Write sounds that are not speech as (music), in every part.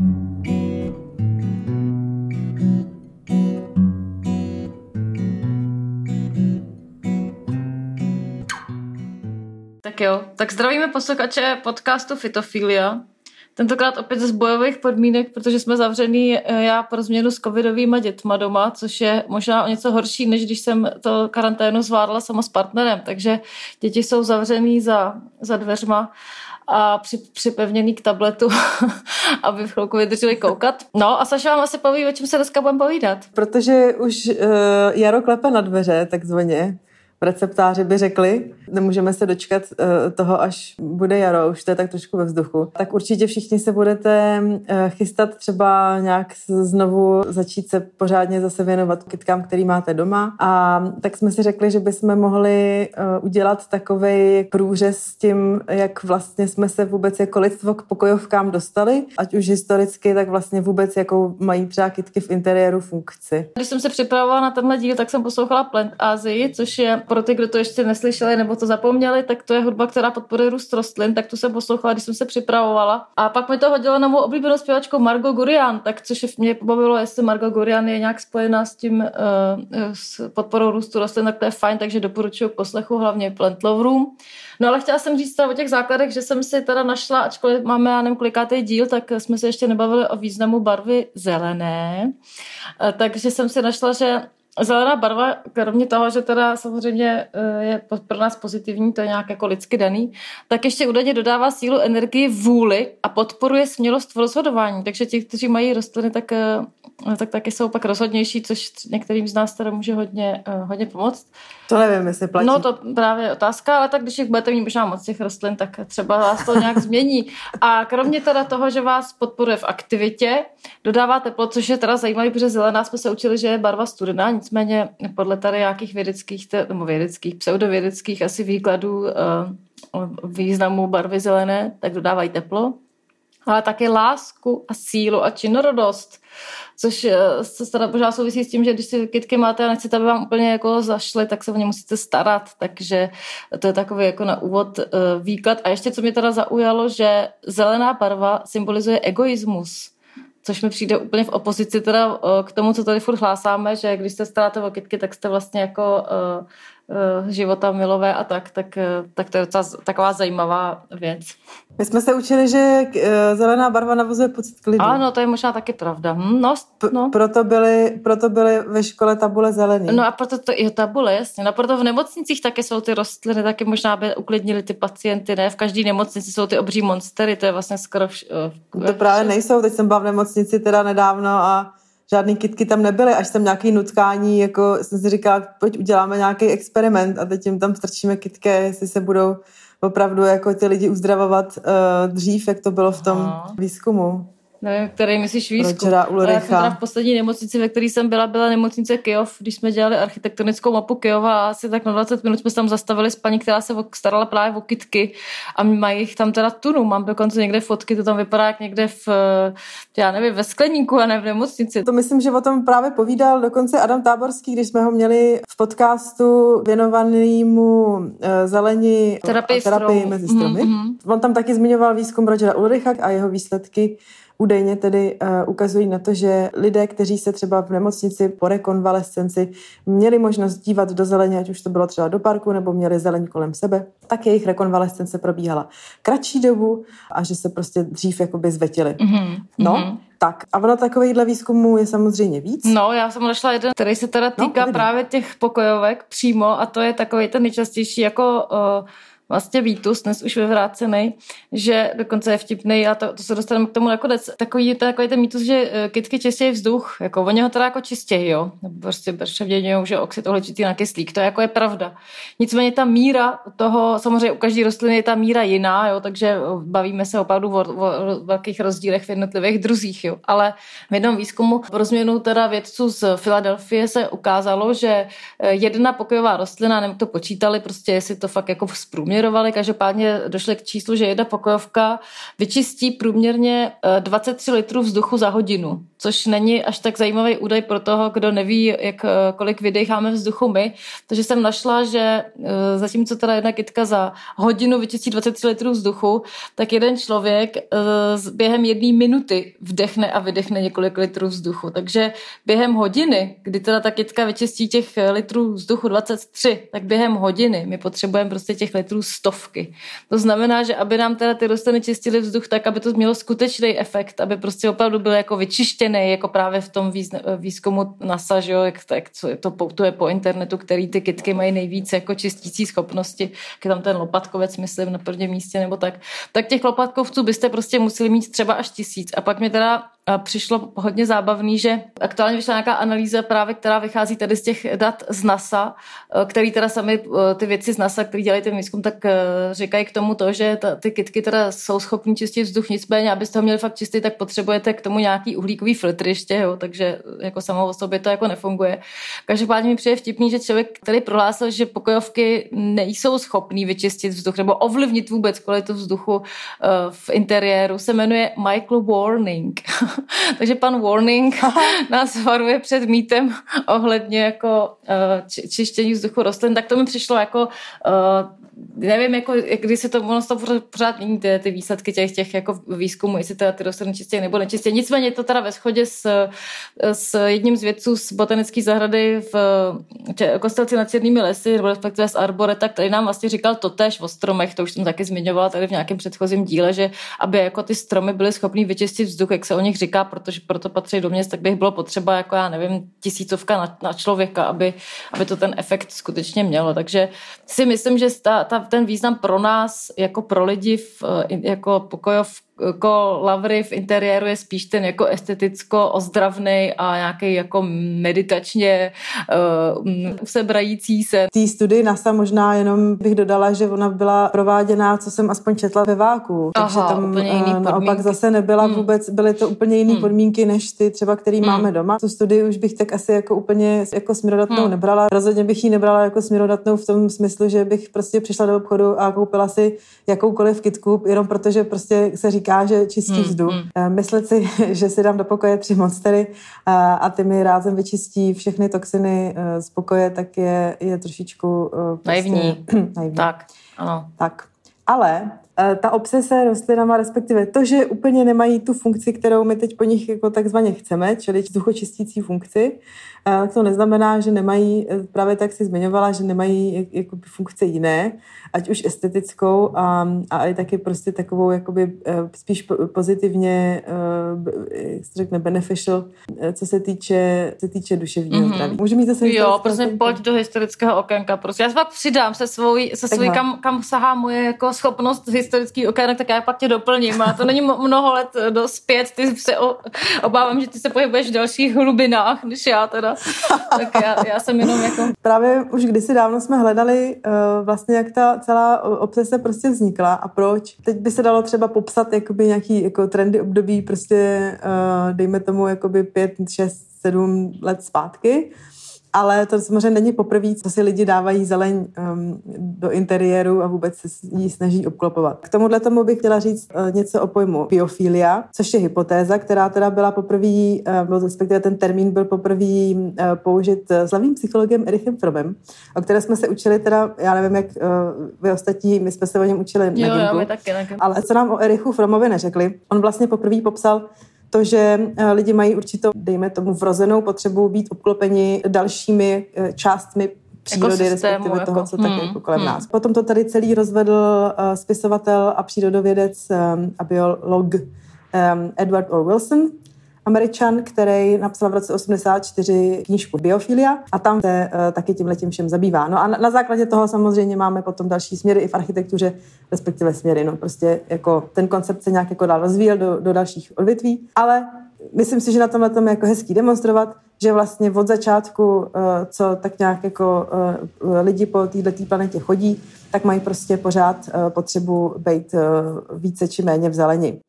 Tak jo, tak zdravíme posluchače podcastu Fitofilia. Tentokrát opět z bojových podmínek, protože jsme zavřený eh, já pro změnu s covidovými dětma doma, což je možná o něco horší, než když jsem to karanténu zvládla sama s partnerem. Takže děti jsou zavřený za, za dveřma a při, připevněný k tabletu, (laughs) aby v chvilku vydrželi koukat. No a Saša vám asi poví, o čem se dneska budeme povídat. Protože už uh, jaro klepe na dveře, takzvaně receptáři by řekli, nemůžeme se dočkat eh, toho, až bude jaro, už to je tak trošku ve vzduchu, tak určitě všichni se budete eh, chystat třeba nějak znovu začít se pořádně zase věnovat kytkám, který máte doma. A tak jsme si řekli, že bychom mohli eh, udělat takový průřez s tím, jak vlastně jsme se vůbec jako lidstvo k pokojovkám dostali, ať už historicky, tak vlastně vůbec jakou mají třeba kytky v interiéru funkci. Když jsem se připravovala na tenhle díl, tak jsem poslouchala Plant Azii, což je pro ty, kdo to ještě neslyšeli nebo to zapomněli, tak to je hudba, která podporuje růst rostlin, tak tu jsem poslouchala, když jsem se připravovala. A pak mi to hodilo na mou oblíbenou zpěvačku Margo Gurian, tak což mě pobavilo, jestli Margo Gurian je nějak spojená s tím uh, s podporou růstu rostlin, tak to je fajn, takže doporučuji k poslechu hlavně Plant Love Room. No ale chtěla jsem říct o těch základech, že jsem si teda našla, ačkoliv máme, já nevím, kolikátý díl, tak jsme se ještě nebavili o významu barvy zelené. Takže jsem si našla, že Zelená barva, kromě toho, že teda samozřejmě eh, je pro nás pozitivní, to je nějak jako lidsky daný, tak ještě údajně dodává sílu, energii, vůli a podporuje smělost v rozhodování. Takže ti, kteří mají rostliny, tak, eh, tak taky jsou pak rozhodnější, což některým z nás teda může hodně, eh, hodně pomoct. To nevím, jestli platí. No to právě je otázka, ale tak když jich budete mít možná moc těch rostlin, tak třeba vás to nějak změní. A kromě teda toho, že vás podporuje v aktivitě, dodává teplo, což je teda zajímavé, protože zelená jsme se učili, že je barva studená, nicméně podle tady nějakých vědeckých, nebo vědeckých, pseudovědeckých asi výkladů uh, významu barvy zelené, tak dodávají teplo, ale také lásku a sílu a činorodost což eh, se teda možná souvisí s tím, že když si kytky máte a nechcete, aby vám úplně jako zašly, tak se o ně musíte starat, takže to je takový jako na úvod uh, výklad. A ještě, co mě teda zaujalo, že zelená barva symbolizuje egoismus což mi přijde úplně v opozici teda eh, k tomu, co tady furt hlásáme, že když se staráte o kytky, tak jste vlastně jako života milové a tak, tak, uh, tak to je docela taková zajímavá věc. My jsme se učili, že uh, zelená barva navozuje pocit klidu. Ano, to je možná taky pravda. Hm, no, no. proto, byly, proto byly ve škole tabule zelený. No a proto to je tabule, jasně. No proto v nemocnicích taky jsou ty rostliny, taky možná by uklidnili ty pacienty, ne? V každé nemocnici jsou ty obří monstery, to je vlastně skoro... Vš- to právě nejsou, teď jsem byla v nemocnici teda nedávno a žádný kitky tam nebyly, až jsem nějaký nutkání, jako jsem si říkala, pojď uděláme nějaký experiment a teď jim tam strčíme kitky, jestli se budou opravdu jako ty lidi uzdravovat uh, dřív, jak to bylo v tom Aha. výzkumu nevím, který myslíš výzkum. Ulricha. Já jsem teda v poslední nemocnici, ve které jsem byla, byla nemocnice Kyjov, když jsme dělali architektonickou mapu Kyjova a asi tak na 20 minut jsme se tam zastavili s paní, která se starala právě o kitky a mají jich tam teda tunu. Mám dokonce někde fotky, to tam vypadá jak někde v, já nevím, ve skleníku a ne v nemocnici. To myslím, že o tom právě povídal dokonce Adam Táborský, když jsme ho měli v podcastu věnovanému eh, zelení terapii, terapii mezi stromy. Mm-hmm. On tam taky zmiňoval výzkum Rogera Ulricha a jeho výsledky údajně tedy uh, ukazují na to, že lidé, kteří se třeba v nemocnici po rekonvalescenci měli možnost dívat do zeleně, ať už to bylo třeba do parku nebo měli zeleň kolem sebe, tak jejich rekonvalescence probíhala kratší dobu a že se prostě dřív jakoby zvetili. Mm-hmm. No, mm-hmm. Tak a ono takovýchhle výzkumů je samozřejmě víc. No, já jsem našla jeden, který se teda no, týká no, právě těch pokojovek přímo a to je takový ten nejčastější jako uh, vlastně výtus, dnes už vyvrácený, že dokonce je vtipný a to, to se dostaneme k tomu nakonec. Takový, takový ten mýtus, že eh, kytky čistějí vzduch, jako oni ho teda jako čistějí, jo. Prostě převděňují, že oxid uhličitý na kyslík, to je jako je pravda. Nicméně ta míra toho, samozřejmě u každé rostliny je ta míra jiná, jo, takže bavíme se opravdu o, o, o velkých rozdílech v jednotlivých druzích, jo. Ale v jednom výzkumu pro změnu teda vědců z Filadelfie se ukázalo, že eh, jedna pokojová rostlina, nevím, to počítali, prostě jestli to fakt jako v průměru poměrovali, každopádně došli k číslu, že jedna pokojovka vyčistí průměrně 23 litrů vzduchu za hodinu, což není až tak zajímavý údaj pro toho, kdo neví, jak, kolik vydecháme vzduchu my. Takže jsem našla, že zatímco teda jedna kytka za hodinu vyčistí 23 litrů vzduchu, tak jeden člověk během jedné minuty vdechne a vydechne několik litrů vzduchu. Takže během hodiny, kdy teda ta kytka vyčistí těch litrů vzduchu 23, tak během hodiny my potřebujeme prostě těch litrů stovky. To znamená, že aby nám teda ty rostliny čistily vzduch tak, aby to mělo skutečný efekt, aby prostě opravdu byl jako vyčištěný, jako právě v tom výzkumu NASA, že jo, jak, jak to poutuje po internetu, který ty kytky mají nejvíce jako čistící schopnosti, jak tam ten lopatkovec, myslím, na prvním místě nebo tak, tak těch lopatkovců byste prostě museli mít třeba až tisíc. A pak mě teda přišlo hodně zábavný, že aktuálně vyšla nějaká analýza právě, která vychází tady z těch dat z NASA, eh, který teda sami eh, ty věci z NASA, který dělají ten výzkum, tak eh, říkají k tomu to, že ta, ty kitky teda jsou schopní čistit vzduch, nicméně, abyste ho měli fakt čistý, tak potřebujete k tomu nějaký uhlíkový filtr ještě, jo, takže jako samo o sobě to jako nefunguje. Každopádně mi přijde vtipný, že člověk, který prohlásil, že pokojovky nejsou schopný vyčistit vzduch nebo ovlivnit vůbec kvalitu vzduchu v interiéru, se jmenuje Michael Warning. (laughs) (laughs) Takže pan Warning (laughs) nás varuje před mýtem ohledně jako uh, čištění vzduchu rostlin, tak to mi přišlo jako uh, nevím, jako, jak, kdy se to, ono to pořád mění ty, ty výsledky těch, těch jako výzkumů, jestli teda ty rostliny čistě nebo nečistě. Nicméně je to teda ve shodě s, s jedním z vědců z botanické zahrady v Kostelci nad Černými lesy, nebo respektive z Arboreta, který nám vlastně říkal totéž o stromech, to už jsem taky zmiňovala tady v nějakém předchozím díle, že aby jako ty stromy byly schopný vyčistit vzduch, jak se o nich říká, protože proto patří do měst, tak bych bylo potřeba jako já nevím, tisícovka na, na člověka, aby, aby to ten efekt skutečně mělo. Takže si myslím, že ta, ta, ten význam pro nás, jako pro lidi, v, jako pokojov, jako lavry v interiéru je spíš ten jako esteticko ozdravný a nějaký jako meditačně uh, sebrající se. Tý studii NASA možná jenom bych dodala, že ona byla prováděná, co jsem aspoň četla ve váku. Takže Aha, tam úplně jiný uh, naopak zase nebyla hmm. vůbec, byly to úplně jiné hmm. podmínky, než ty třeba, který hmm. máme doma. Tu studii už bych tak asi jako úplně jako směrodatnou hmm. nebrala. Rozhodně bych ji nebrala jako směrodatnou v tom smyslu, že bych prostě přišla do obchodu a koupila si jakoukoliv kitku, jenom protože prostě se říká, říká, že čistí hmm, vzduch. Hmm. Myslet si, (laughs) že si dám do pokoje tři monstery a, a ty mi rázem vyčistí všechny toxiny eh, z pokoje, tak je, je trošičku... Eh, prostě, naivní. (clears throat) naivní. Tak, ano. Tak. Ale ta obsese rostlinama, respektive to, že úplně nemají tu funkci, kterou my teď po nich jako takzvaně chceme, čili vzduchočistící funkci, to neznamená, že nemají, právě tak si zmiňovala, že nemají jako funkce jiné, ať už estetickou a, a i taky prostě takovou jakoby eh, spíš pozitivně, eh, jak se řekne, beneficial, eh, co se týče, se týče duševního mm-hmm. zdraví. Můžu mít zase Jo, prostě pojď do historického okénka. Prostě já se pak přidám se svou, se svou kam, kam sahá moje jako schopnost historický okének, tak já pak tě doplním. A to není mnoho let dospět, ty se obávám, že ty se pohybuješ v dalších hlubinách, než já teda. tak já, já jsem jenom jako... Právě už kdysi dávno jsme hledali uh, vlastně, jak ta celá obsese prostě vznikla a proč. Teď by se dalo třeba popsat jakoby nějaký jako trendy období prostě uh, dejme tomu jakoby pět, šest, sedm let zpátky ale to samozřejmě není poprvé, co si lidi dávají zeleň um, do interiéru a vůbec se jí snaží obklopovat. K tomuhle tomu bych chtěla říct uh, něco o pojmu biofilia, což je hypotéza, která teda byla poprvé, uh, respektive ten termín byl poprvé uh, použit slavným psychologem Erichem Fromem, o které jsme se učili teda, já nevím, jak uh, vy ostatní, my jsme se o něm učili jo, na jo, taky, taky. ale co nám o Erichu Fromovi neřekli, on vlastně poprvé popsal to, že eh, lidi mají určitou, dejme tomu, vrozenou potřebu být obklopeni dalšími eh, částmi přírody, respektive jako, toho, co hmm, tak jako kolem hmm. nás. Potom to tady celý rozvedl uh, spisovatel a přírodovědec um, a biolog um, Edward O. Wilson, Američan, který napsal v roce 84 knížku Biofilia a tam se uh, taky tím letím všem zabývá. No a na, na základě toho samozřejmě máme potom další směry i v architektuře, respektive směry. No prostě jako ten koncept se nějak jako dál rozvíjel do, do dalších odvětví, ale myslím si, že na tomhle tom je jako hezký demonstrovat, že vlastně od začátku, uh, co tak nějak jako uh, lidi po této planetě chodí, tak mají prostě pořád potřebu být více či méně v zeleni.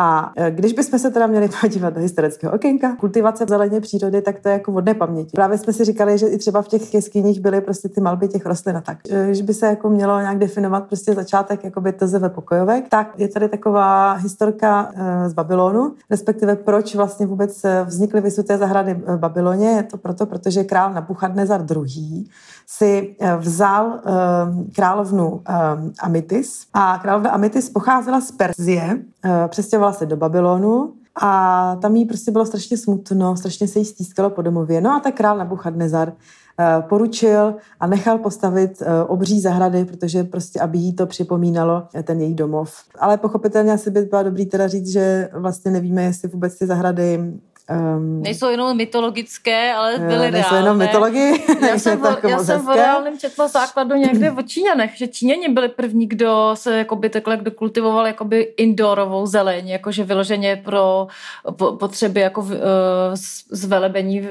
A e, když bychom se teda měli (laughs) podívat do historického okénka, kultivace zeleně přírody, tak to je jako vodné paměti. Právě jsme si říkali, že i třeba v těch jeskyních byly prostě ty malby těch rostlin a tak. E, když by se jako mělo nějak definovat prostě začátek jakoby TZV pokojovek, tak je tady taková historka e, z Babylonu, respektive proč vlastně vůbec vznikly vysuté zahrady v Babyloně. Je to proto, protože král Nabuchadnezar II si vzal královnu Amitis a královna Amitis pocházela z Perzie, přestěhovala se do Babylonu a tam jí prostě bylo strašně smutno, strašně se jí stýskalo po domově. No a tak král Nabuchadnezar eh, poručil a nechal postavit eh, obří zahrady, protože prostě, aby jí to připomínalo eh, ten její domov. Ale pochopitelně asi by bylo dobrý teda říct, že vlastně nevíme, jestli vůbec ty zahrady Um, nejsou jenom mytologické, ale byly reálné. Nejsou jenom mytologie. (laughs) Já jsem, v, já jsem v reálném četla základu někde o Číňanech, že Číňani byli první, kdo se jakoby takhle, kdo kultivoval jakoby indoorovou zeleň, jakože vyloženě pro po, potřeby jako uh, zvelebení uh,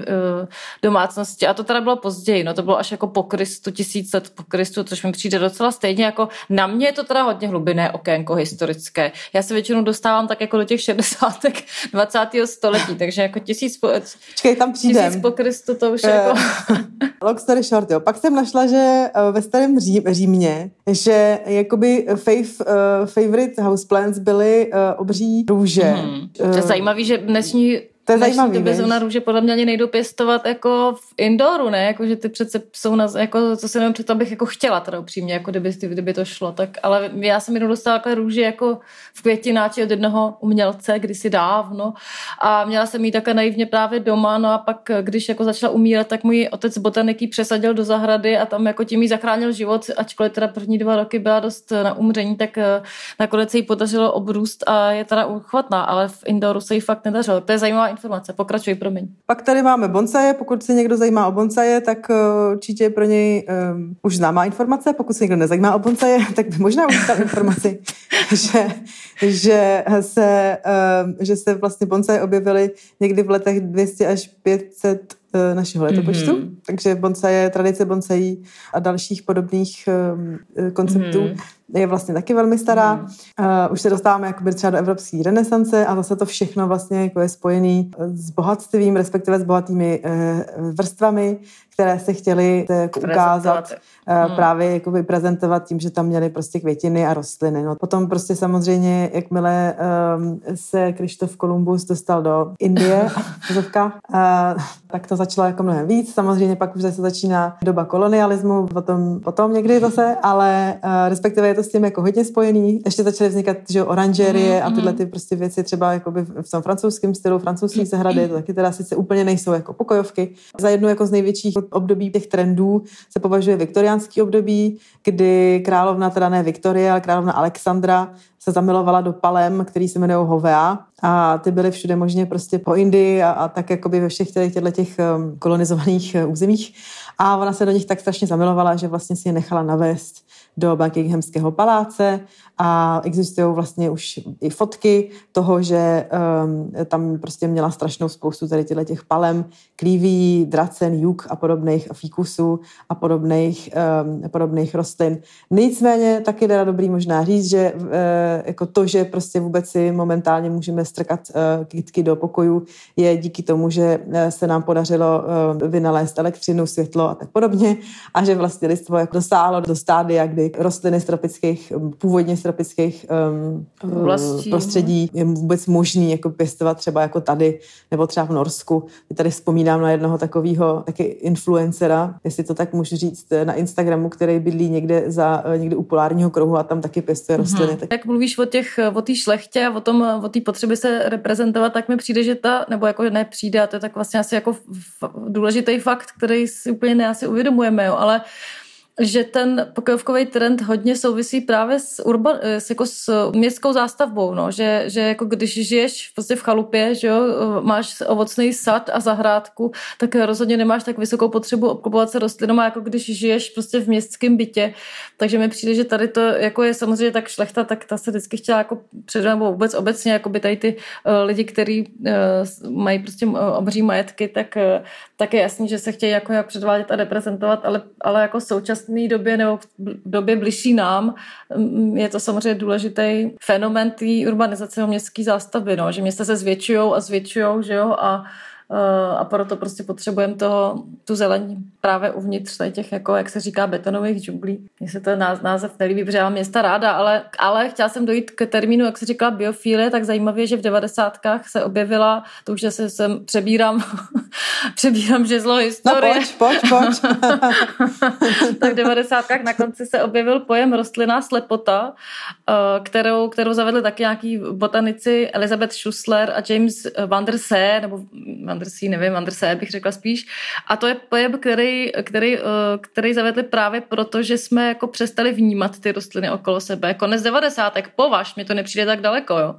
domácnosti. A to teda bylo později, no to bylo až jako po Kristu, tisíc let po Kristu, což mi přijde docela stejně jako na mě je to teda hodně hlubinné okénko historické. Já se většinou dostávám tak jako do těch 60. 20. (laughs) století, takže jako tisíc po, Čekej, tam přijdem. Tisíc po Kristu, to už uh, jako... (laughs) long story short, jo. Pak jsem našla, že eh, ve starém Ří, Římě, že jakoby fav, uh, favorite houseplants byly uh, obří růže. Hmm. To je zajímavý, že dnešní to je zajímavé. době zóna růže podle mě ani nejdou pěstovat jako v indoru, ne? Jako, že ty přece jsou na, jako, co se nevím, to bych jako chtěla teda upřímně, jako kdyby, kdyby to šlo. Tak, ale já jsem jednou dostala takové růže jako v květináči od jednoho umělce kdysi dávno a měla jsem jí také naivně právě doma, no a pak, když jako začala umírat, tak můj otec botaniky přesadil do zahrady a tam jako tím jí zachránil život, ačkoliv teda první dva roky byla dost na umření, tak eh, nakonec se jí podařilo obrůst a je teda uchvatná, ale v indoru se jí fakt nedařilo. To je zajímavá informace. Pokračuj, promiň. Pak tady máme bonsaje. Pokud se někdo zajímá o bonsaje, tak uh, určitě je pro něj um, už známá informace. Pokud se někdo nezajímá o bonsaje, (laughs) tak by možná už dal informaci, (laughs) že, že, se, um, že se vlastně bonsaje objevily někdy v letech 200 až 500 Eh, našeho letopočtu. Mm-hmm. Takže bonsaje, tradice bonsají a dalších podobných uh, konceptů mm-hmm. Je vlastně taky velmi stará. Mm-hmm. Uh, už se dostáváme jakoby třeba do evropské renesance a zase to všechno vlastně jako je spojený s bohatstvím, respektive s bohatými uh, vrstvami, které se chtěli jako ukázat, hmm. právě jakoby prezentovat tím, že tam měli prostě květiny a rostliny. No. Potom prostě samozřejmě, jakmile um, se Krištof Kolumbus dostal do Indie, (laughs) uh, tak to začalo jako mnohem víc. Samozřejmě pak už se začíná doba kolonialismu, potom, potom někdy zase, ale uh, respektive je to s tím jako hodně spojený. Ještě začaly vznikat že oranžerie mm, a tyhle ty prostě věci třeba jakoby v tom francouzském stylu, francouzské zahrady, to taky teda sice úplně nejsou jako pokojovky. Za jednu jako z největších období těch trendů se považuje viktoriánský období, kdy královna, teda ne Viktorie, ale královna Alexandra se zamilovala do palem, který se jmenují Hovea. A ty byly všude možně prostě po Indii a, a tak jakoby ve všech těchto těch um, kolonizovaných uh, územích. A ona se do nich tak strašně zamilovala, že vlastně si je nechala navést do Buckinghamského paláce a existují vlastně už i fotky toho, že um, tam prostě měla strašnou spoustu tady těchto těch palem, klíví, dracen, juk a podobných fíkusů a podobných, um, podobných rostlin. Nicméně taky teda dobrý možná říct, že uh, jako to, že prostě vůbec si momentálně můžeme strkat uh, kytky do pokoju, je díky tomu, že uh, se nám podařilo uh, vynalézt elektřinu, světlo a tak podobně a že vlastně lidstvo jako dosáhlo do stádia, kdy rostliny z tropických, původně z tropických um, prostředí je vůbec možný jako pěstovat třeba jako tady, nebo třeba v Norsku. Já tady vzpomínám na jednoho takového taky influencera, jestli to tak můžu říct, na Instagramu, který bydlí někde za někde u polárního kruhu a tam taky pěstuje mm-hmm. rostliny. Tak... Jak mluvíš o těch, o té šlechtě a o tom, o té potřeby se reprezentovat, tak mi přijde, že ta, nebo jako nepřijde, a to je tak vlastně asi jako důležitý fakt, který si úplně ne asi uvědomujeme, jo, ale že ten pokojovkový trend hodně souvisí právě s, urban, s, jako s městskou zástavbou, no. že, že jako když žiješ prostě v chalupě, že jo, máš ovocný sad a zahrádku, tak rozhodně nemáš tak vysokou potřebu obklopovat se rostlinama, jako když žiješ prostě v městském bytě. Takže mi přijde, že tady to jako je samozřejmě tak šlechta, tak ta se vždycky chtěla jako před, nebo vůbec obecně, jako by tady ty uh, lidi, kteří uh, mají prostě obří majetky, tak, uh, tak je jasný, že se chtějí jako jak předvádět a reprezentovat, ale, ale jako současně současné době nebo v době bližší nám mm, je to samozřejmě důležitý fenomen té urbanizace městské zástavby, no, že města se zvětšují a zvětšují, že jo, a a proto prostě potřebujeme toho, tu zelení právě uvnitř těch, jako, jak se říká, betonových džunglí. Mně se ten název nelíbí, protože já mám města ráda, ale, ale chtěla jsem dojít k termínu, jak se říká biofílie, tak zajímavě, že v devadesátkách se objevila, to už zase jsem přebírám, (laughs) přebírám žezlo historie. No pojď, pojď, pojď. (laughs) tak v devadesátkách na konci se objevil pojem rostlinná slepota, eh, kterou, kterou zavedli taky nějaký botanici Elizabeth Schussler a James Van der See, nebo Van Andersí, nevím, Andersé bych řekla spíš. A to je pojem, který, který, eh, který zavedli právě proto, že jsme jako přestali vnímat ty rostliny okolo sebe. Konec 90. považ, mi to nepřijde tak daleko, jo.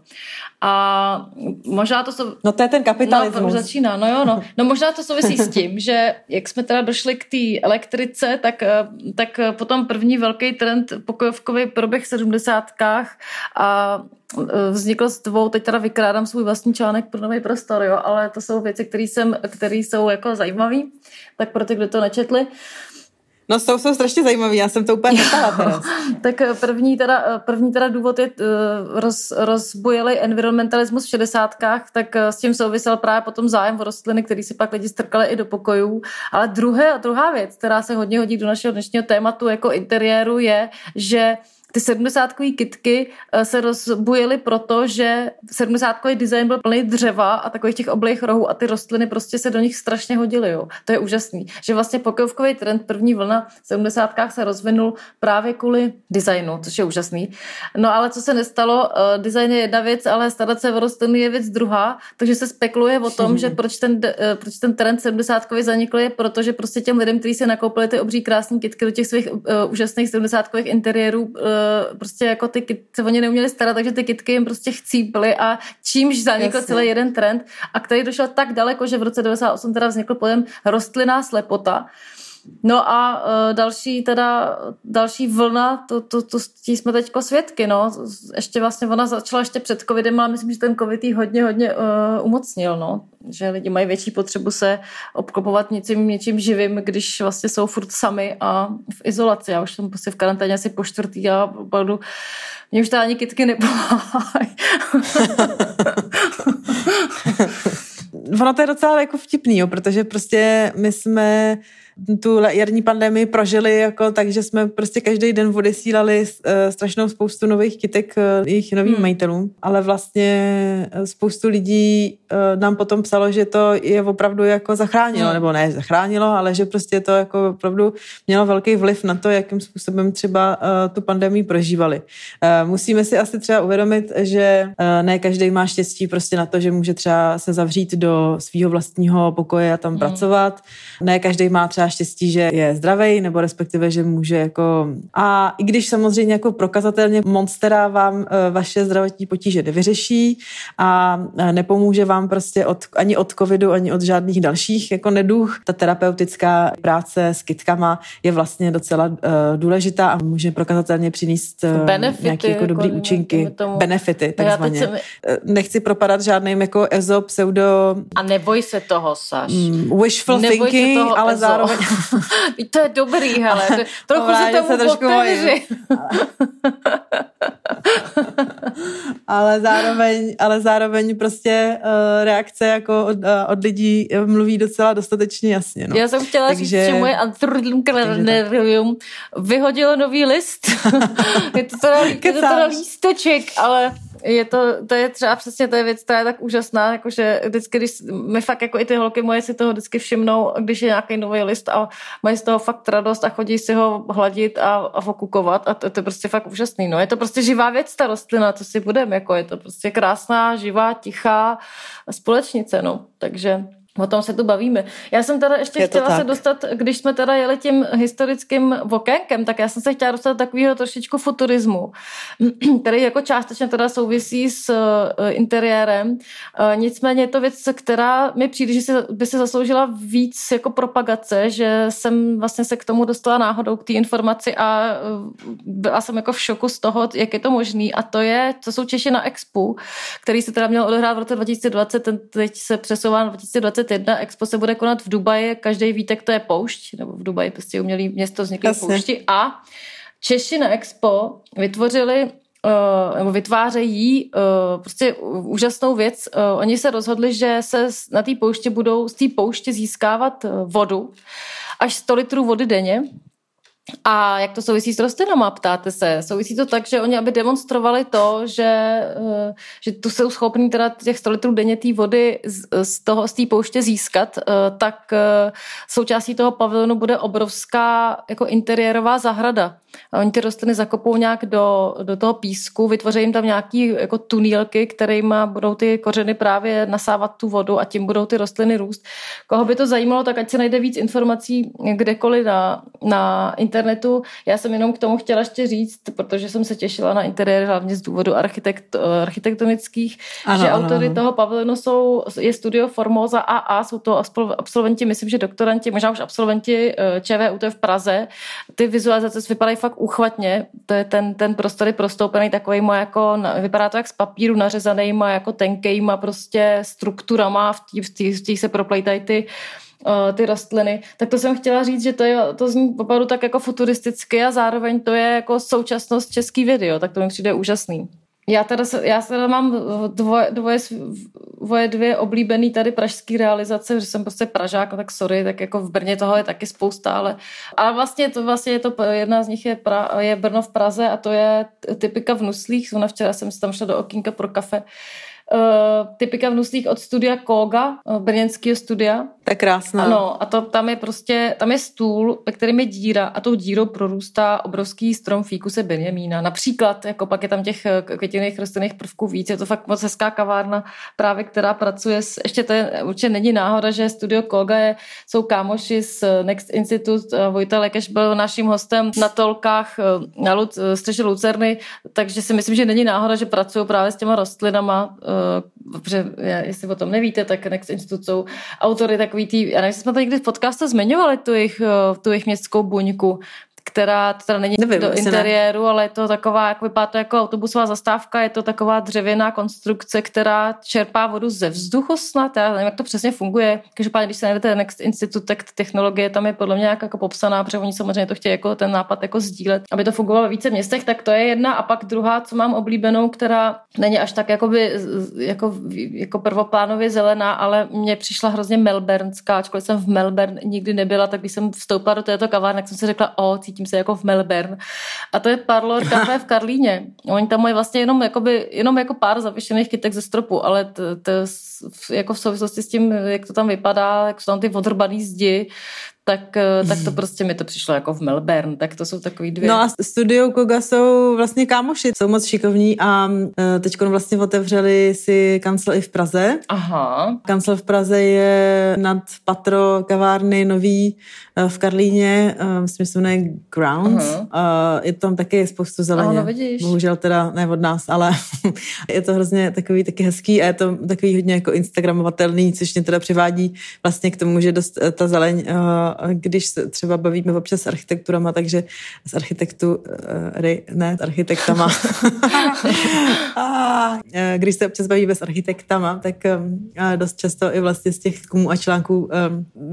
A možná to jsou... No to je ten kapitalismus. No, začíná, no jo, no. No možná to souvisí s tím, že jak jsme teda došli k té elektrice, tak, eh, tak potom první velký trend pokojovkový proběh v sedmdesátkách a vznikl s dvou, teď teda vykrádám svůj vlastní článek pro nový prostor, jo, ale to jsou věci, které jsou jako zajímavé, tak pro ty, kdo to nečetli. No jsou, jsou strašně zajímavý, já jsem to úplně (laughs) teraz. tak eh, první teda, eh, první teda důvod je roz, rozbujelý environmentalismus v šedesátkách, tak s tím souvisel právě potom zájem o rostliny, který si pak lidi strkali i do pokojů. Ale druhé, druhá věc, která se hodně hodí do našeho dnešního tématu jako interiéru je, že ty sedmdesátkový kitky eh, se rozbujely proto, že sedmdesátkový design byl plný dřeva a takových těch oblých rohů a ty rostliny prostě se do nich strašně hodily. Jo. To je úžasný. Že vlastně pokojovkový trend první vlna v sedmdesátkách se rozvinul právě kvůli designu, což je úžasný. No ale co se nestalo, uh, design je jedna věc, ale starat se o rostliny je věc druhá, takže se spekuluje o tom, že (laughs) proč ten, uh, proč ten trend sedmdesátkový zanikl je, protože prostě těm lidem, kteří se nakoupili ty obří krásné kitky do těch svých uh, úžasných sedmdesátkových interiérů, uh, Eh, prostě jako ty kytky, se oni neuměli starat, takže ty kitky jim prostě chcíply a čímž zanikl Jasně. celý jeden trend a který došel tak daleko, že v roce 98 teda vznikl pojem rostlinná slepota, No a uh, další teda, další vlna, to, to, to, tí jsme teďko svědky, no. Ještě vlastně ona začala ještě před covidem, ale myslím, že ten covid jí hodně, hodně uh, umocnil, no. Že lidi mají větší potřebu se obklopovat něčím, něčím živým, když vlastně jsou furt sami a v izolaci. Já už jsem prostě v karanténě asi po čtvrtý a opravdu mě už to ani kytky nepomáhají. (laughs) ono to je docela jako vtipný, jo, protože prostě my jsme tu jarní pandemii prožili jako tak, že jsme prostě každý den odesílali uh, strašnou spoustu nových kytek uh, jejich novým hmm. majitelům, ale vlastně uh, spoustu lidí nám potom psalo, že to je opravdu jako zachránilo, hmm. nebo ne zachránilo, ale že prostě to jako opravdu mělo velký vliv na to, jakým způsobem třeba tu pandemii prožívali. Musíme si asi třeba uvědomit, že ne každý má štěstí prostě na to, že může třeba se zavřít do svého vlastního pokoje a tam hmm. pracovat. Ne každý má třeba štěstí, že je zdravý, nebo respektive, že může jako... A i když samozřejmě jako prokazatelně Monstera vám eh, vaše zdravotní potíže nevyřeší a eh, nepomůže vám prostě od, ani od covidu, ani od žádných dalších jako neduch, ta terapeutická práce s kytkama je vlastně docela uh, důležitá a může prokazatelně přinést uh, Benefity, nějaké jako dobrý jako účinky. Tomu. Benefity, takzvaně. Mi... Nechci propadat žádným jako ezo, pseudo... A neboj se toho, Saš. Mm, wishful neboj thinking, toho ale ezo. zároveň to je dobrý, hele. (laughs) Trochu si tomu se trošku (laughs) ale zároveň, ale zároveň prostě uh, reakce jako od, uh, od lidí mluví docela dostatečně jasně. No. Já jsem chtěla Takže, říct, že moje antrodlum vyhodilo nový list. (laughs) je to teda, je to teda lísteček, ale je to, to je třeba přesně to je věc, která je tak úžasná, jakože vždycky, když my fakt jako i ty holky moje si toho vždycky všimnou, když je nějaký nový list a mají z toho fakt radost a chodí si ho hladit a, a fokukovat a to, to, je prostě fakt úžasný. No. Je to prostě živá věc, ta rostlina, to si budeme, jako je to prostě krásná, živá, tichá společnice, no. Takže O tom se tu bavíme. Já jsem teda ještě je chtěla tak. se dostat, když jsme teda jeli tím historickým vokénkem, tak já jsem se chtěla dostat do takového trošičku futurismu, (clears throat) který jako částečně teda souvisí s uh, interiérem. Uh, nicméně je to věc, která mi přijde, že by se zasloužila víc jako propagace, že jsem vlastně se k tomu dostala náhodou k té informaci a uh, byla jsem jako v šoku z toho, jak je to možný. A to je, to jsou Češi na Expu, který se teda měl odehrát v roce 2020, ten teď se přesouvá na 2020 2021. Expo se bude konat v Dubaji, každý vítek to je poušť, nebo v Dubaji prostě umělý město vzniklo v poušti a Češi na Expo vytvořili Uh, nebo vytvářejí uh, prostě úžasnou věc. Uh, oni se rozhodli, že se na té pouště budou z té pouště získávat vodu až 100 litrů vody denně a jak to souvisí s rostlinama, ptáte se? Souvisí to tak, že oni, aby demonstrovali to, že, eh, že tu jsou schopní teda těch 100 litrů denně té vody z, z toho, z té pouště získat, eh, tak eh, součástí toho pavilonu bude obrovská jako interiérová zahrada. A oni ty rostliny zakopou nějak do, do toho písku, vytvoří jim tam nějaký jako tunílky, kterými budou ty kořeny právě nasávat tu vodu a tím budou ty rostliny růst. Koho by to zajímalo, tak ať se najde víc informací kdekoliv na, na internetu. Já jsem jenom k tomu chtěla ještě říct, protože jsem se těšila na interiér hlavně z důvodu architekt, architektonických, ano, že ano, autory ano. toho pavilonu jsou, je studio Formosa AA, jsou to absolventi, myslím, že doktoranti, možná už absolventi eh, ČVUT v Praze. Ty vizualizace vypadají fakt uchvatně. To je ten, ten prostor je prostoupený takovýma jako, vypadá to jak z papíru nařezanýma, jako tenkejma prostě strukturama, v těch se proplejtají ty uh, ty rostliny, tak to jsem chtěla říct, že to, je, to zní opravdu tak jako futuristicky a zároveň to je jako současnost český video, tak to mi přijde úžasný. Já teda, já teda mám dvoje, dvoje, dvoje dvě oblíbený tady pražský realizace, že jsem prostě Pražák, tak sorry, tak jako v Brně toho je taky spousta, ale, ale vlastně, to, vlastně je to, jedna z nich je, pra, je Brno v Praze a to je typika v Nuslích, zrovna včera jsem si tam šla do okýnka pro kafe, uh, typika v Nuslích od studia Koga, uh, brněnského studia. Tak krásná. Ano, a to tam je prostě, tam je stůl, ve kterém je díra a tou dírou prorůstá obrovský strom fíkuse Benjamína. Například, jako pak je tam těch eh, květinných rostlinných prvků víc, je to fakt moc hezká kavárna, právě která pracuje s, ještě to je, určitě není náhoda, že studio Koga je, jsou kámoši z Next Institute, Vojta Lekeš byl naším hostem na tolkách na Luc, Střeše Lucerny, takže si myslím, že není náhoda, že pracují právě s těma rostlinama, protože jestli o tom nevíte, tak Next Institute jsou autory takový tý, já nevím, jsme to někdy v podcastu zmiňovali, tu jejich, tu jejich městskou buňku, která teda není Nevím, do interiéru, ne. ale je to taková, jak vypadá to jako autobusová zastávka, je to taková dřevěná konstrukce, která čerpá vodu ze vzduchu snad, já nevím, jak to přesně funguje. Každopádně, když se najdete Next Institute, tak technologie tam je podle mě nějak jako popsaná, protože oni samozřejmě to chtějí jako ten nápad jako sdílet, aby to fungovalo ve více městech, tak to je jedna. A pak druhá, co mám oblíbenou, která není až tak jakoby, jako, jako prvoplánově zelená, ale mně přišla hrozně melbournská, ačkoliv jsem v Melbourne nikdy nebyla, tak když jsem vstoupila do této kavárny, tak jsem si řekla, o, cítím se jako v Melbourne. A to je Parlor Café v Karlíně. Oni tam mají vlastně jenom, jakoby, jenom jako pár zavěšených kytek ze stropu, ale to, to, jako v souvislosti s tím, jak to tam vypadá, jak jsou tam ty odrbaný zdi, tak, eh, tak to prostě mi to přišlo jako v Melbourne, tak to jsou takový dvě. No a studio Koga jsou vlastně kámoši, jsou moc šikovní a eh, teď vlastně otevřeli si kancel i v Praze. Aha. Kancel v Praze je nad patro kavárny nový eh, v Karlíně, myslím, že se jmenuje Grounds. Aha. Je tam taky spoustu zeleně. Ano, vidíš. Bohužel teda ne od nás, ale (laughs) je to hrozně takový taky hezký a je to takový hodně jako instagramovatelný, což mě teda přivádí vlastně k tomu, že dost ta zeleň když se třeba bavíme občas s architekturama, takže s architektu, eh, ne, s architektama. (laughs) Eh, když se občas bavíme s architektama, tak eh, dost často i vlastně z těch kumů a článků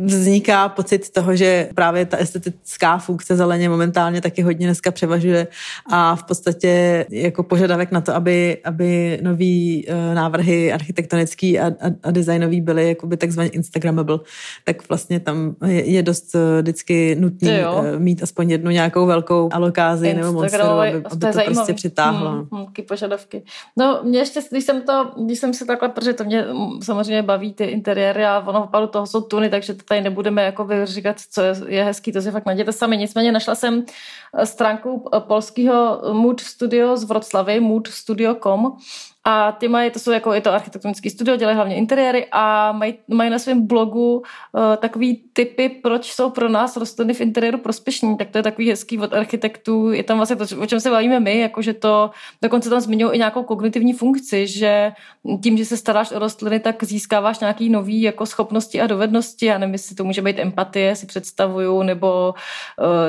vzniká pocit toho, že právě ta estetická funkce zeleně momentálně taky hodně dneska převažuje a v podstatě jako požadavek na to, aby, aby nový návrhy architektonický a, a, a designový byly jakoby takzvaně instagramable, tak vlastně tam je, je dost Eh, vždycky nutný eh, mít aspoň jednu nějakou velkou alokázi nebo monsteru, aby, aby to zajímavý. prostě přitáhlo. Hmm, hmm, požadavky. No, mě ještě, když jsem to, když jsem se takhle, protože to mě mm, samozřejmě baví ty interiéry a ono opravdu toho jsou tuny, takže to tady nebudeme jako říkat, co je, je hezký, to si fakt najděte sami. Nicméně našla jsem eh, stránku polského Mood Studio z Vroclavy, moodstudio.com a ty mají, to jsou jako, je to architektonický studio, dělají hlavně interiéry a mají, mají na svém blogu uh, takový typy, proč jsou pro nás rostliny v interiéru prospěšní. Tak to je takový hezký od architektů. Je tam vlastně to, o čem se bavíme my, jako že to dokonce tam zmiňují i nějakou kognitivní funkci, že tím, že se staráš o rostliny, tak získáváš nějaký nový jako schopnosti a dovednosti. Já nevím, jestli to může být empatie, si představuju, nebo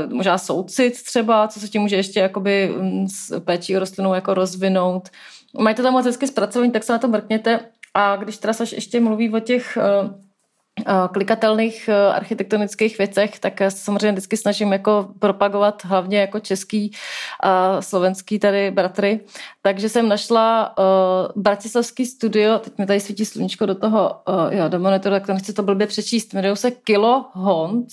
uh, možná soucit třeba, co se tím může ještě jakoby mm, s péčí o rostlinou jako rozvinout. Mají to tam moc hezky zpracovaný, tak se na to mrkněte. A když teda Saš ještě mluví o těch klikatelných architektonických věcech, tak samozřejmě vždycky snažím jako propagovat hlavně jako český a slovenský tady bratry. Takže jsem našla uh, bratislavský studio, teď mi tady svítí sluníčko do toho, uh, jo, do monitoru, tak to nechci to blbě přečíst, jmenují se Kilo Hons,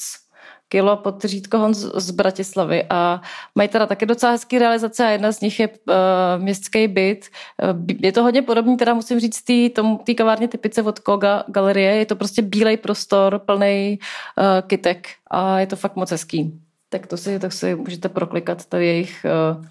kilo pod řídko Honz z Bratislavy a mají teda také docela hezký realizace a jedna z nich je uh, městský byt. Uh, je to hodně podobný, teda musím říct, té kavárně typice od Koga galerie. Je to prostě bílej prostor, plný uh, kytek a je to fakt moc hezký. Tak to si, tak si můžete proklikat tady jejich...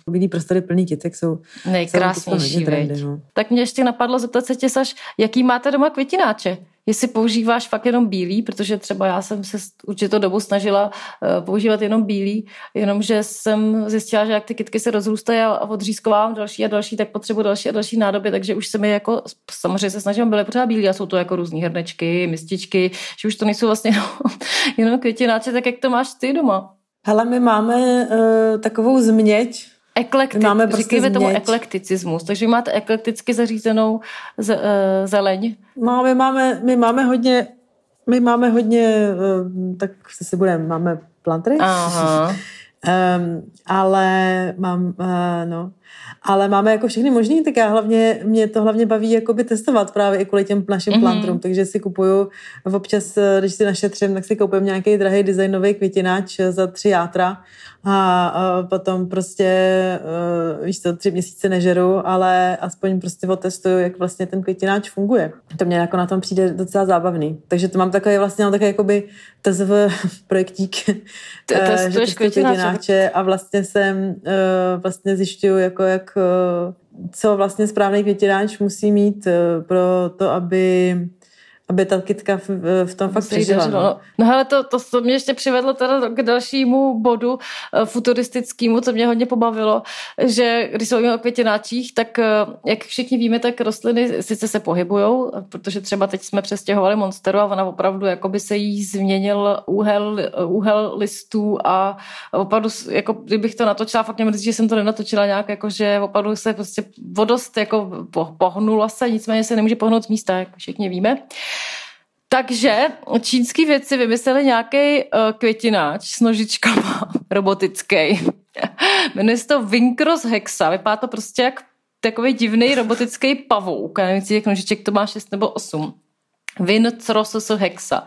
Uh... Bílý prostory plný kytek jsou nejkrásnější, trendy, no. Tak mě ještě napadlo zeptat se tě, Saš, jaký máte doma květináče? Jestli používáš fakt jenom bílý, protože třeba já jsem se určitou dobu snažila uh, používat jenom bílý, jenomže jsem zjistila, že jak ty kytky se rozrůstají a, a odřízkovám další a další, tak potřebuji další a další nádoby, takže už se mi jako, samozřejmě se snažím, byly pořád bílý a jsou to jako různé hrnečky, mističky, že už to nejsou vlastně (laughs) jenom, jenom květináče, tak jak to máš ty doma? Hele, my máme uh, takovou změť, Eklektik, máme prostě říkejme tomu eklekticismus, takže máte eklekticky zařízenou z, uh, zeleň. No, my máme, my máme hodně, my máme hodně, uh, tak si budeme, máme plantry. Aha. um, (laughs) ale mám, uh, no, ale máme jako všechny možný, tak já hlavně, mě to hlavně baví jakoby testovat právě i kvůli těm našim mm-hmm. plantrům, takže si kupuju občas, když si našetřím, tak si koupím nějaký drahý designový květináč za tři játra a, a potom prostě, uh, víš to, tři měsíce nežeru, ale aspoň prostě otestuju, jak vlastně ten květináč funguje. To mě jako na tom přijde docela zábavný. Takže to mám takový vlastně mám takový jakoby TZV (laughs) projektík, to, že květináče. a vlastně jsem uh, vlastně zjišťuju jako jak uh, co vlastně správný květináč musí mít uh, pro to, aby aby ta kytka v, v tom fakt přežila. No. no. hele, to, to, to mě ještě přivedlo teda k dalšímu bodu uh, futuristickému, co mě hodně pobavilo, že když se o květináčích, tak uh, jak všichni víme, tak rostliny sice se pohybují, protože třeba teď jsme přestěhovali monsteru a ona opravdu jako by se jí změnil úhel, úhel listů a opravdu, jako kdybych to natočila, fakt mě mrzí, že jsem to nenatočila nějak, jako že opravdu se prostě vodost jako pohnula se, nicméně se nemůže pohnout z místa, jak všichni víme. Takže čínský vědci vymysleli nějaký uh, květináč s nožičkama (laughs) robotický. Jmenuje se to Vinkros Hexa. Vypadá to prostě jak takový divný robotický pavouk. Já nevím, jak nožiček to má 6 nebo 8. Vin Cross Hexa.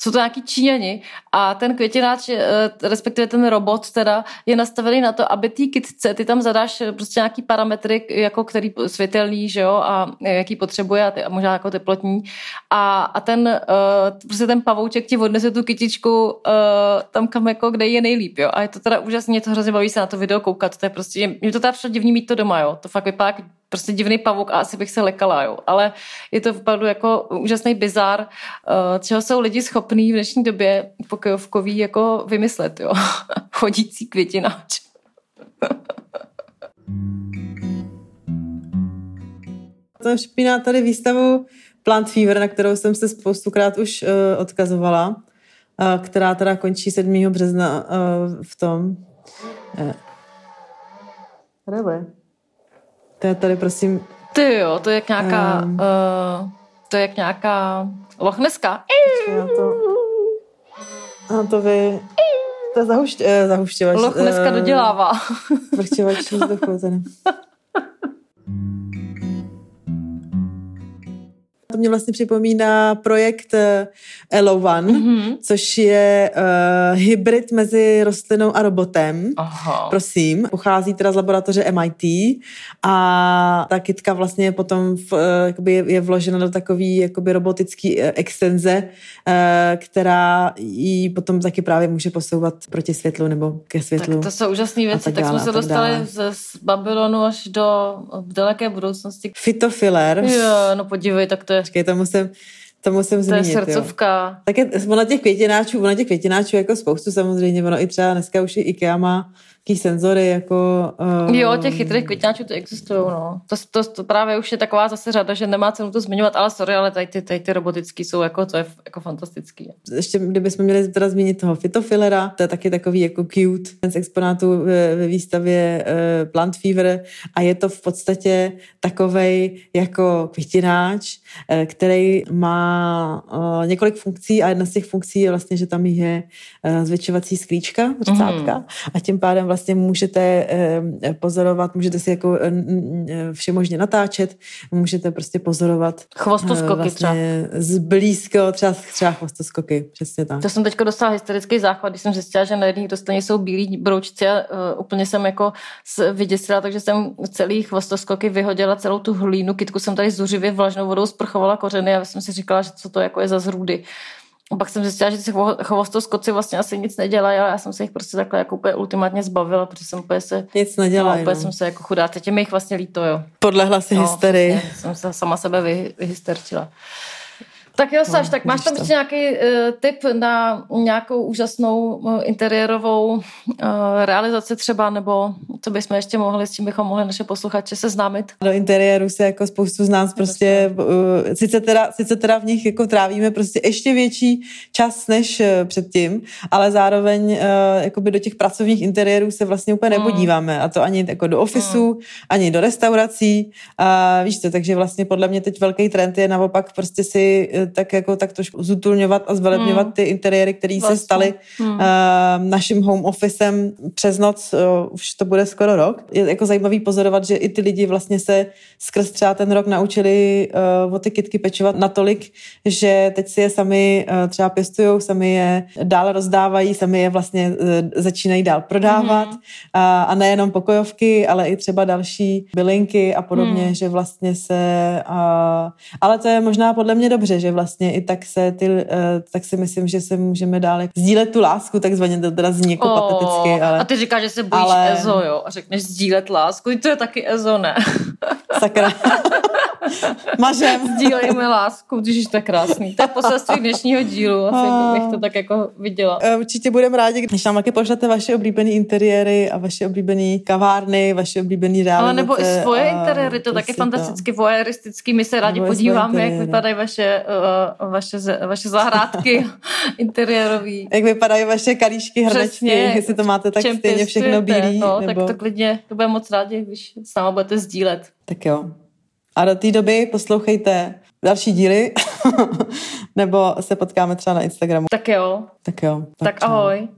Jsou to nějaký Číňani a ten květináč, eh, respektive ten robot teda, je nastavený na to, aby ty kytce, ty tam zadáš prostě nějaký parametry, jako který světelný, že jo, a jaký potřebuje a, ty, a možná jako teplotní. A, a ten, uh, prostě ten pavouček ti odnese tu kytičku uh, tam kam jako, kde je nejlíp, jo. A je to teda úžasně, to hrozně baví se na to video koukat, to je prostě, mě to teda přišlo divný mít to doma, jo. To fakt vypadá prostě divný pavouk a asi bych se lekala, jo. Ale je to opravdu jako úžasný bizar, uh, čeho jsou lidi schopní v dnešní době pokojovkový jako vymyslet, jo. (laughs) Chodící květináč. (laughs) to připíná tady výstavu Plant Fever, na kterou jsem se spoustukrát už uh, odkazovala, uh, která teda končí 7. března uh, v tom. Uh. To je tady, prosím... Ty jo, to je jak nějaká... Um, uh, to je jak nějaká lochneska. Já to, a to vy... To je zahušť, eh, zahušťovač. Lochneska uh, dodělává. Vrchťovač (laughs) vzduchu. To mě vlastně připomíná projekt Elo One, mm-hmm. což je uh, hybrid mezi rostlinou a robotem. Aha. Prosím, pochází teda z laboratoře MIT a ta kitka vlastně potom v, uh, jakoby je, je vložena do takový jakoby robotický uh, extenze, uh, která ji potom taky právě může posouvat proti světlu nebo ke světlu. Tak to jsou úžasné věci. Tak, tak jsme se dostali z, z Babylonu až do daleké budoucnosti. Fitofiller. Jo, no podívej, tak to je... Počkej, to musím, to musím zmínit. To je srdcovka. Jo. Tak je, ono těch květináčů, ono těch květináčů jako spoustu samozřejmě, ono i třeba dneska už i IKEA má taký senzory jako... Um... Jo, těch chytrých květňáčů to existují, no. To, to, to, právě už je taková zase řada, že nemá cenu to zmiňovat, ale sorry, ale tady ty, tady ty robotický jsou jako, to je jako fantastický. Ještě kdybychom měli teda zmínit toho fitofilera, to je taky takový jako cute z exponátů ve, ve výstavě uh, Plant Fever a je to v podstatě takovej jako květináč, uh, který má uh, několik funkcí a jedna z těch funkcí je vlastně, že tam je uh, zvětšovací sklíčka, řecátka mm. a tím pádem vlastně můžete uh, pozorovat, můžete si jako všemožně natáčet, můžete prostě pozorovat chvostoskoky uh, vlastně třeba. Zblízko, třeba, třeba chvostoskoky, přesně tak. To jsem teď dostala historický záchvat, když jsem zjistila, že na jedných dostaně jsou bílí broučci a uh, úplně jsem jako vyděsila, takže jsem celý chvostoskoky vyhodila celou tu hlínu, kitku jsem tady zuřivě vlažnou vodou sprchovala kořeny a jsem si říkala, že co to jako je za zrůdy. A pak jsem zjistila, že ty chvostoskoci vlastně asi nic nedělají, ale já jsem se jich prostě takhle jako úplně ultimátně zbavila, protože jsem úplně se... Nic nedělají. No, úplně no. jsem se jako chudá. Teď mi jich vlastně líto, jo. Podlehla si no, hysterii. Vlastně, jsem se sama sebe vy, vyhysterčila. Tak jo, Saš, no, tak máš tam ještě nějaký uh, tip na nějakou úžasnou uh, interiérovou uh, realizaci třeba, nebo co bychom ještě mohli, s čím bychom mohli naše posluchače seznámit? Do interiéru se jako spoustu z nás prostě, uh, sice, teda, sice teda v nich jako trávíme prostě ještě větší čas než uh, předtím, ale zároveň uh, jakoby do těch pracovních interiérů se vlastně úplně mm. nepodíváme a to ani jako do ofisu, mm. ani do restaurací, uh, víš co, takže vlastně podle mě teď velký trend je naopak prostě si tak jako tak trošku zutulňovat a zvelebňovat hmm. ty interiéry, které vlastně. se staly hmm. uh, naším home officem přes noc, uh, už to bude skoro rok. Je jako zajímavý pozorovat, že i ty lidi vlastně se skrz třeba ten rok naučili uh, o ty kitky pečovat natolik, že teď si je sami uh, třeba pěstují, sami je dál rozdávají, sami je vlastně uh, začínají dál prodávat hmm. a, a nejenom pokojovky, ale i třeba další bylinky a podobně, hmm. že vlastně se... Uh, ale to je možná podle mě dobře, že vlastně i tak se ty, uh, tak si myslím, že se můžeme dále sdílet tu lásku, takzvaně to teda zní jako oh, pateticky, ale... A ty říkáš, že se bojíš ale... EZO, jo? A řekneš sdílet lásku, to je taky EZO, ne? Sakra. (laughs) (laughs) Mažem. Sdílejme lásku, když to je krásný. To je poselství dnešního dílu, asi oh. bych to tak jako viděla. Eh, určitě budeme rádi, když nám taky pošlete vaše oblíbené interiéry a vaše oblíbené kavárny, vaše oblíbené realizace. Ale nebo i svoje interiéry, to, to taky fantasticky voyeuristický. My se rádi podíváme, jak vypadají vaše uh, vaše, vaše zahrádky (laughs) interiérový. Jak vypadají vaše kalíšky, hrnečky, jestli to máte tak stejně všechno bílý. No, nebo... tak to klidně, to budeme moc rádi, když s náma budete sdílet. Tak jo. A do té doby poslouchejte další díly, (laughs) nebo se potkáme třeba na Instagramu. Tak jo. Tak jo. Tak, tak ahoj.